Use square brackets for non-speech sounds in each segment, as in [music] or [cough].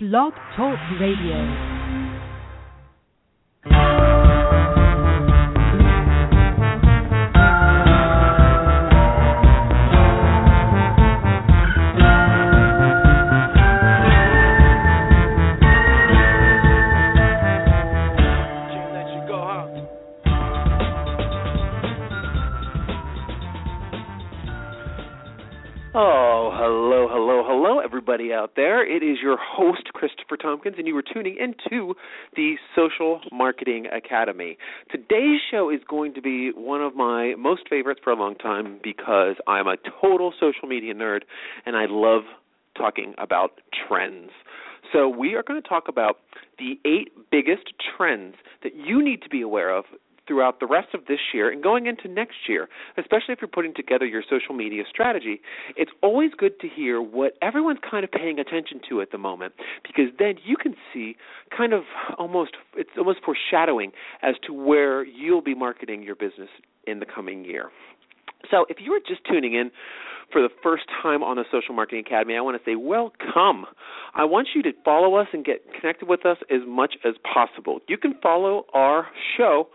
Blog Talk Radio. Everybody out there. It is your host, Christopher Tompkins, and you are tuning into the Social Marketing Academy. Today's show is going to be one of my most favorites for a long time because I'm a total social media nerd and I love talking about trends. So, we are going to talk about the eight biggest trends that you need to be aware of throughout the rest of this year and going into next year, especially if you're putting together your social media strategy, it's always good to hear what everyone's kind of paying attention to at the moment because then you can see kind of almost it's almost foreshadowing as to where you'll be marketing your business in the coming year. So, if you are just tuning in for the first time on the Social Marketing Academy, I want to say welcome. I want you to follow us and get connected with us as much as possible. You can follow our show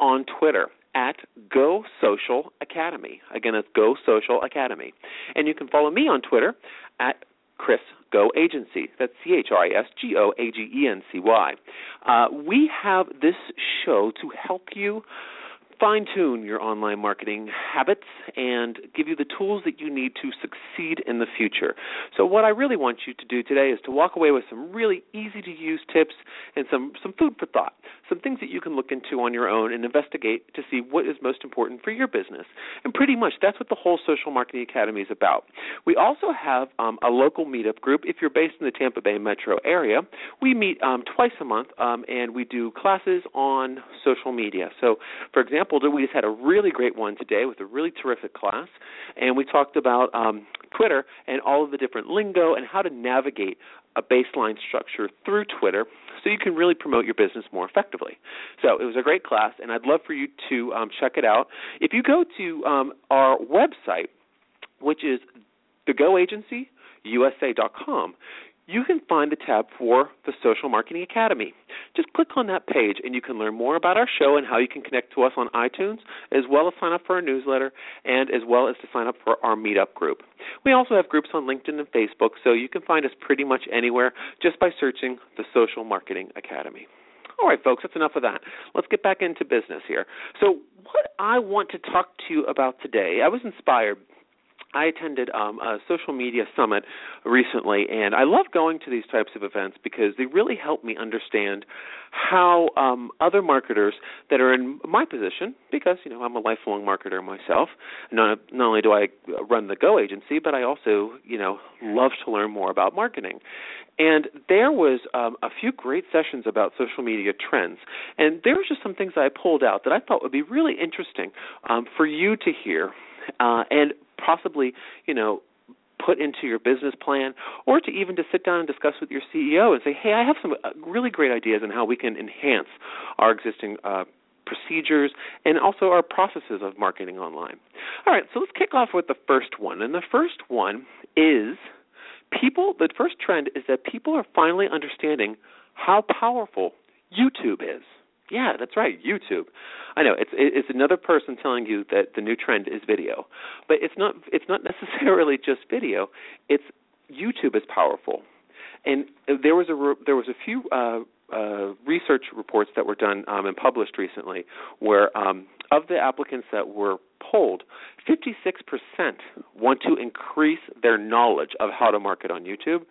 on Twitter at Go Social Academy. Again, it's Go Social Academy. And you can follow me on Twitter at Chris Go Agency. That's C H R I S G O A G E N C Y. Uh, we have this show to help you fine tune your online marketing habits and give you the tools that you need to succeed in the future. So what I really want you to do today is to walk away with some really easy to use tips and some some food for thought, some things that you can look into on your own and investigate to see what is most important for your business. And pretty much that's what the whole Social Marketing Academy is about. We also have um, a local meetup group. If you're based in the Tampa Bay metro area, we meet um, twice a month um, and we do classes on social media. So, for example, we just had a really great one today with a really terrific class, and we talked about um, Twitter and all of the different lingo and how to navigate a baseline structure through Twitter so you can really promote your business more effectively. So it was a great class, and I'd love for you to um, check it out. If you go to um, our website, which is thegoagencyusa.com, you can find the tab for the Social Marketing Academy. Just click on that page and you can learn more about our show and how you can connect to us on iTunes, as well as sign up for our newsletter and as well as to sign up for our meetup group. We also have groups on LinkedIn and Facebook, so you can find us pretty much anywhere just by searching the Social Marketing Academy. All right, folks, that's enough of that. Let's get back into business here. So, what I want to talk to you about today, I was inspired I attended um, a social media summit recently, and I love going to these types of events because they really help me understand how um, other marketers that are in my position, because you know I'm a lifelong marketer myself. Not not only do I run the Go agency, but I also you know love to learn more about marketing. And there was um, a few great sessions about social media trends, and there were just some things I pulled out that I thought would be really interesting um, for you to hear. Uh, and possibly, you know, put into your business plan or to even to sit down and discuss with your CEO and say, "Hey, I have some uh, really great ideas on how we can enhance our existing uh, procedures and also our processes of marketing online." All right, so let's kick off with the first one. And the first one is people the first trend is that people are finally understanding how powerful YouTube is. Yeah, that's right, YouTube. I know it's it's another person telling you that the new trend is video, but it's not it's not [laughs] necessarily just video. It's YouTube is powerful, and there was a there was a few uh, uh, research reports that were done um, and published recently where um, of the applicants that were polled, 56% want to increase their knowledge of how to market on YouTube,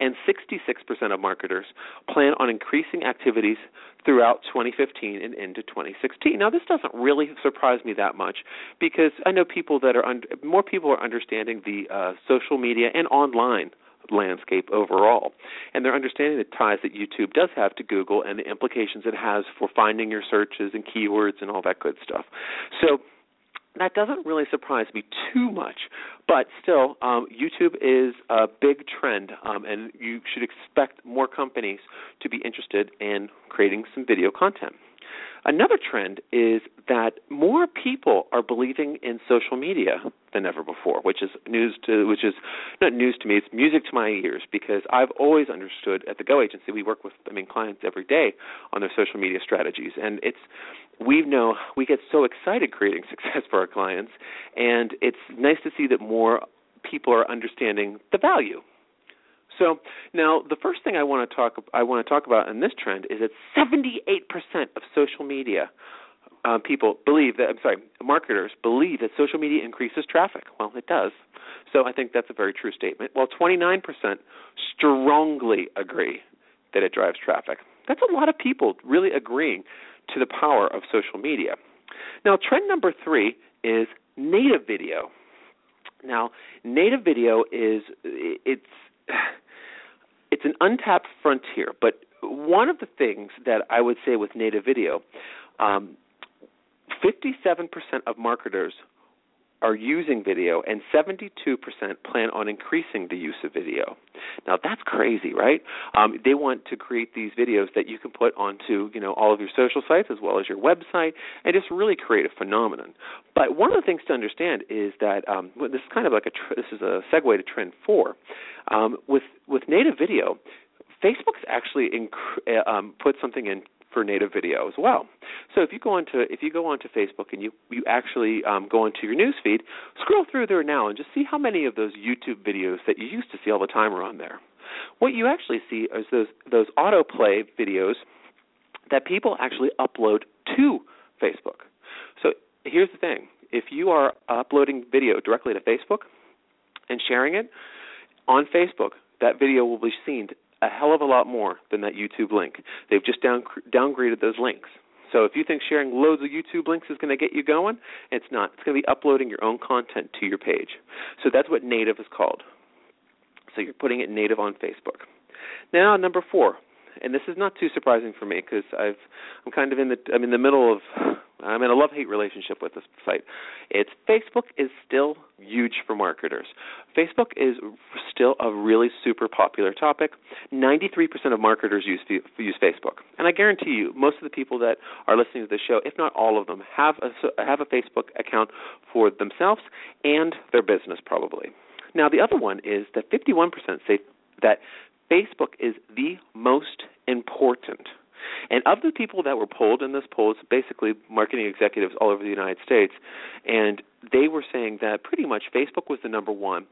and 66% of marketers plan on increasing activities throughout 2015 and into 2016. Now, this doesn't really surprise me that much because I know people that are un- more people are understanding the uh, social media and online landscape overall. And they're understanding the ties that YouTube does have to Google and the implications it has for finding your searches and keywords and all that good stuff. So that doesn't really surprise me too much, but still, um, YouTube is a big trend, um, and you should expect more companies to be interested in creating some video content. Another trend is that more people are believing in social media than ever before, which is news to which is not news to me, it's music to my ears because I've always understood at the Go agency we work with I mean clients every day on their social media strategies and it's we know we get so excited creating [laughs] success for our clients and it's nice to see that more people are understanding the value so now the first thing I want to talk I want to talk about in this trend is that 78% of social media uh, people believe that I'm sorry, marketers believe that social media increases traffic. Well, it does. So I think that's a very true statement. While 29% strongly agree that it drives traffic. That's a lot of people really agreeing to the power of social media. Now, trend number 3 is native video. Now, native video is it's it's an untapped frontier. But one of the things that I would say with native video, um, 57% of marketers are using video, and 72% plan on increasing the use of video. Now that's crazy, right? Um, they want to create these videos that you can put onto, you know, all of your social sites as well as your website, and just really create a phenomenon. But one of the things to understand is that um, this is kind of like a tr- this is a segue to trend four. Um, with with native video, Facebook's actually inc- uh, um, put something in for native video as well. So if you go onto if you go onto Facebook and you you actually um, go into your news feed, scroll through there now and just see how many of those YouTube videos that you used to see all the time are on there. What you actually see is those those autoplay videos that people actually upload to Facebook. So here's the thing: if you are uploading video directly to Facebook and sharing it on Facebook, that video will be seen a hell of a lot more than that YouTube link. They've just down, downgraded those links. So if you think sharing loads of YouTube links is going to get you going, it's not. It's going to be uploading your own content to your page. So that's what native is called. So you're putting it native on Facebook. Now number four, and this is not too surprising for me because I've I'm kind of in the I'm in the middle of I'm in a love hate relationship with this site. It's Facebook is still huge for marketers. Facebook is still a really super popular topic. 93% of marketers use use Facebook, and I guarantee you, most of the people that are listening to this show, if not all of them, have a have a Facebook account for themselves and their business probably. Now the other one is that 51% say that Facebook is the most important. And of the people that were polled in this poll, it's basically marketing executives all over the United States, and they were saying that pretty much Facebook was the number one,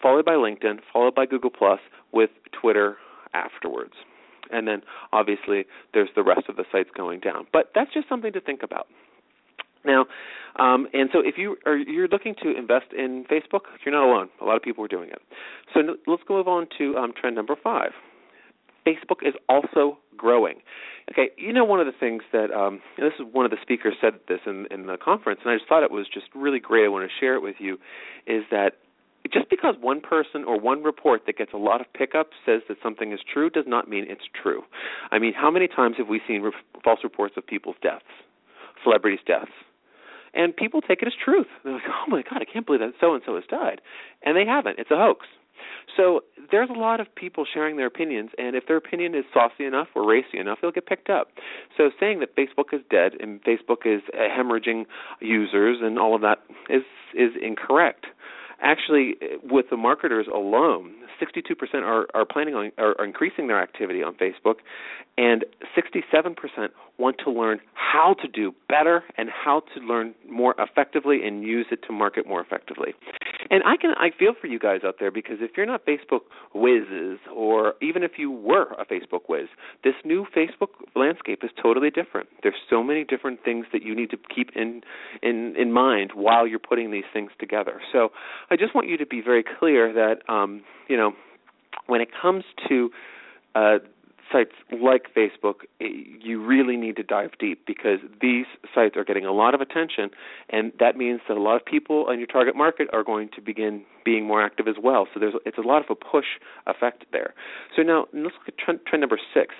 followed by LinkedIn, followed by Google Plus, with Twitter afterwards. And then obviously there's the rest of the sites going down. But that's just something to think about. Now, um, and so if you are you're looking to invest in Facebook, you're not alone. A lot of people are doing it. So let's move on to um, trend number five. Facebook is also growing. Okay, you know one of the things that um, this is one of the speakers said this in, in the conference, and I just thought it was just really great. I want to share it with you. Is that just because one person or one report that gets a lot of pickup says that something is true does not mean it's true. I mean, how many times have we seen re- false reports of people's deaths, celebrities' deaths? and people take it as truth. They're like, "Oh my God, I can't believe that so and so has died," and they haven't. It's a hoax. So there's a lot of people sharing their opinions, and if their opinion is saucy enough or racy enough, they'll get picked up. So saying that Facebook is dead and Facebook is hemorrhaging users and all of that is is incorrect. Actually, with the marketers alone, 62% are, are planning on are, are increasing their activity on Facebook, and 67% want to learn how to do better and how to learn more effectively and use it to market more effectively. And I can I feel for you guys out there because if you're not Facebook whizzes or even if you were a Facebook whiz, this new Facebook landscape is totally different. There's so many different things that you need to keep in in in mind while you're putting these things together. So I just want you to be very clear that um, you know when it comes to uh, sites like Facebook, eh, you really need to dive deep because these sites are getting a lot of attention, and that means that a lot of people in your target market are going to begin being more active as well. So there's it's a lot of a push effect there. So now let's look at trend, trend number six.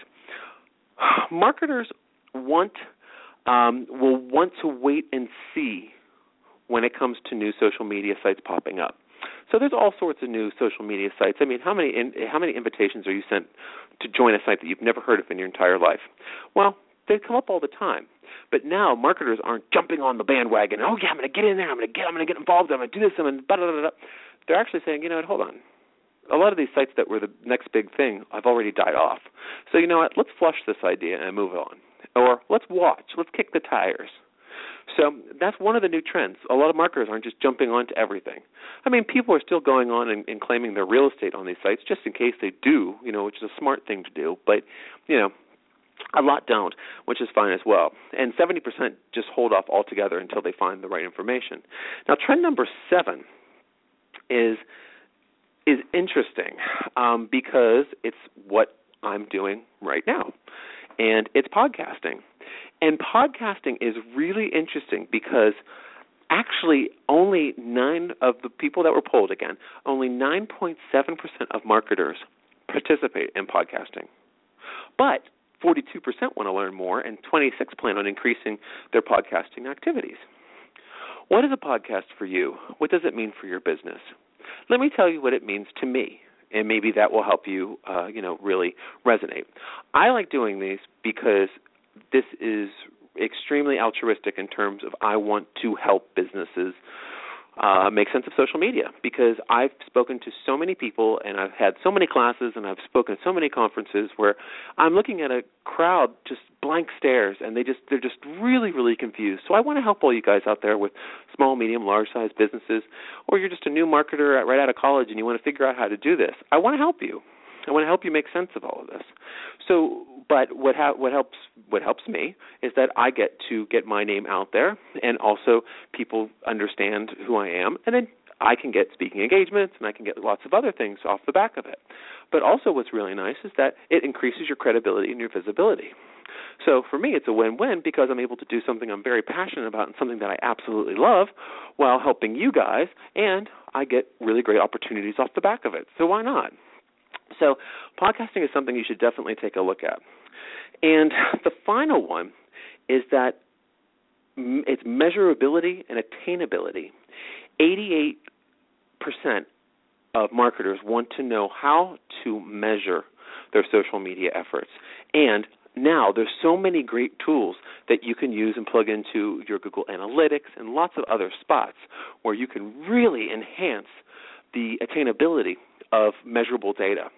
[sighs] Marketers want um, will want to wait and see when it comes to new social media sites popping up. So there's all sorts of new social media sites. I mean, how many in, how many invitations are you sent to join a site that you've never heard of in your entire life? Well, they come up all the time. But now marketers aren't jumping on the bandwagon. Oh yeah, I'm going to get in there. I'm going to get. I'm going to get involved. I'm going to do this. I'm going to. Blah, blah, blah, blah. They're actually saying, you know what? Hold on. A lot of these sites that were the next big thing have already died off. So you know what? Let's flush this idea and move on. Or let's watch. Let's kick the tires. So that's one of the new trends. A lot of marketers aren't just jumping onto everything. I mean, people are still going on and, and claiming their real estate on these sites just in case they do, you know, which is a smart thing to do. But, you know, a lot don't, which is fine as well. And 70% just hold off altogether until they find the right information. Now, trend number seven is is interesting um, because it's what I'm doing right now, and it's podcasting. And podcasting is really interesting because actually only nine of the people that were polled again, only 9.7% of marketers participate in podcasting. But 42% want to learn more, and 26 plan on increasing their podcasting activities. What is a podcast for you? What does it mean for your business? Let me tell you what it means to me, and maybe that will help you, uh, you know, really resonate. I like doing these because this is extremely altruistic in terms of I want to help businesses uh, make sense of social media because I've spoken to so many people and I've had so many classes and I've spoken at so many conferences where I'm looking at a crowd just blank stares and they just they're just really really confused. So I want to help all you guys out there with small, medium, large size businesses or you're just a new marketer right out of college and you want to figure out how to do this. I want to help you. I want to help you make sense of all of this. So, but what ha- what helps what helps me is that I get to get my name out there, and also people understand who I am, and then I can get speaking engagements, and I can get lots of other things off the back of it. But also, what's really nice is that it increases your credibility and your visibility. So for me, it's a win-win because I'm able to do something I'm very passionate about and something that I absolutely love, while helping you guys, and I get really great opportunities off the back of it. So why not? So, podcasting is something you should definitely take a look at. And [laughs] the final one is that it's measurability and attainability. 88% of marketers want to know how to measure their social media efforts. And now there's so many great tools that you can use and plug into your Google Analytics and lots of other spots where you can really enhance the attainability of measurable data.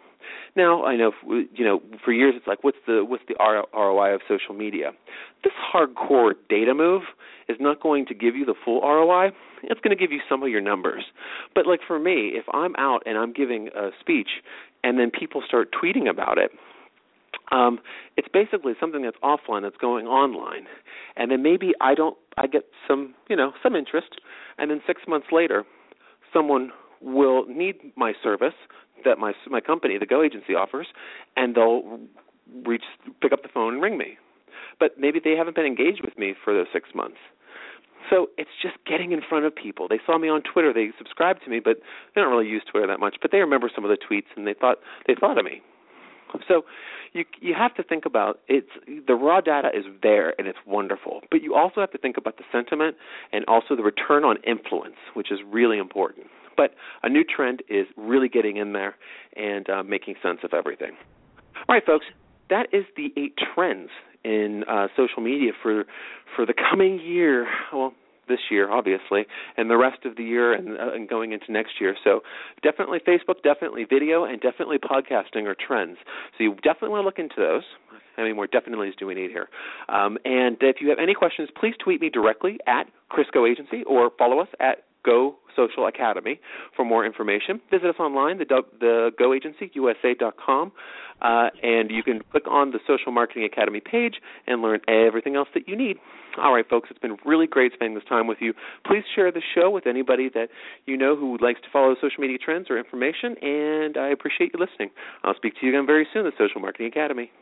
Now I know you know for years it's like what's the what's the ROI of social media. This hardcore data move is not going to give you the full ROI. It's going to give you some of your numbers. But like for me, if I'm out and I'm giving a speech and then people start tweeting about it, um, it's basically something that's offline that's going online, and then maybe I don't I get some you know some interest, and then six months later, someone will need my service that my my company, the Go Agency, offers, and they'll reach pick up the phone and ring me. But maybe they haven't been engaged with me for those six months. So it's just getting in front of people. They saw me on Twitter, they subscribed to me, but they don't really use Twitter that much. But they remember some of the tweets, and they thought they thought of me. So you you have to think about it's the raw data is there and it's wonderful, but you also have to think about the sentiment and also the return on influence, which is really important. But a new trend is really getting in there and uh, making sense of everything. All right, folks, that is the eight trends in uh, social media for for the coming year. Well, this year, obviously, and the rest of the year and, uh, and going into next year. So definitely Facebook, definitely video, and definitely podcasting are trends. So you definitely want to look into those. I mean, we're definitely doing need here. Um, and if you have any questions, please tweet me directly at Chris Go Agency or follow us at Go Social Academy for more information. Visit us online, the, the goagencyusa.com, uh, and you can click on the Social Marketing Academy page and learn everything else that you need. All right, folks, it's been really great spending this time with you. Please share the show with anybody that you know who likes to follow social media trends or information, and I appreciate you listening. I'll speak to you again very soon, the Social Marketing Academy.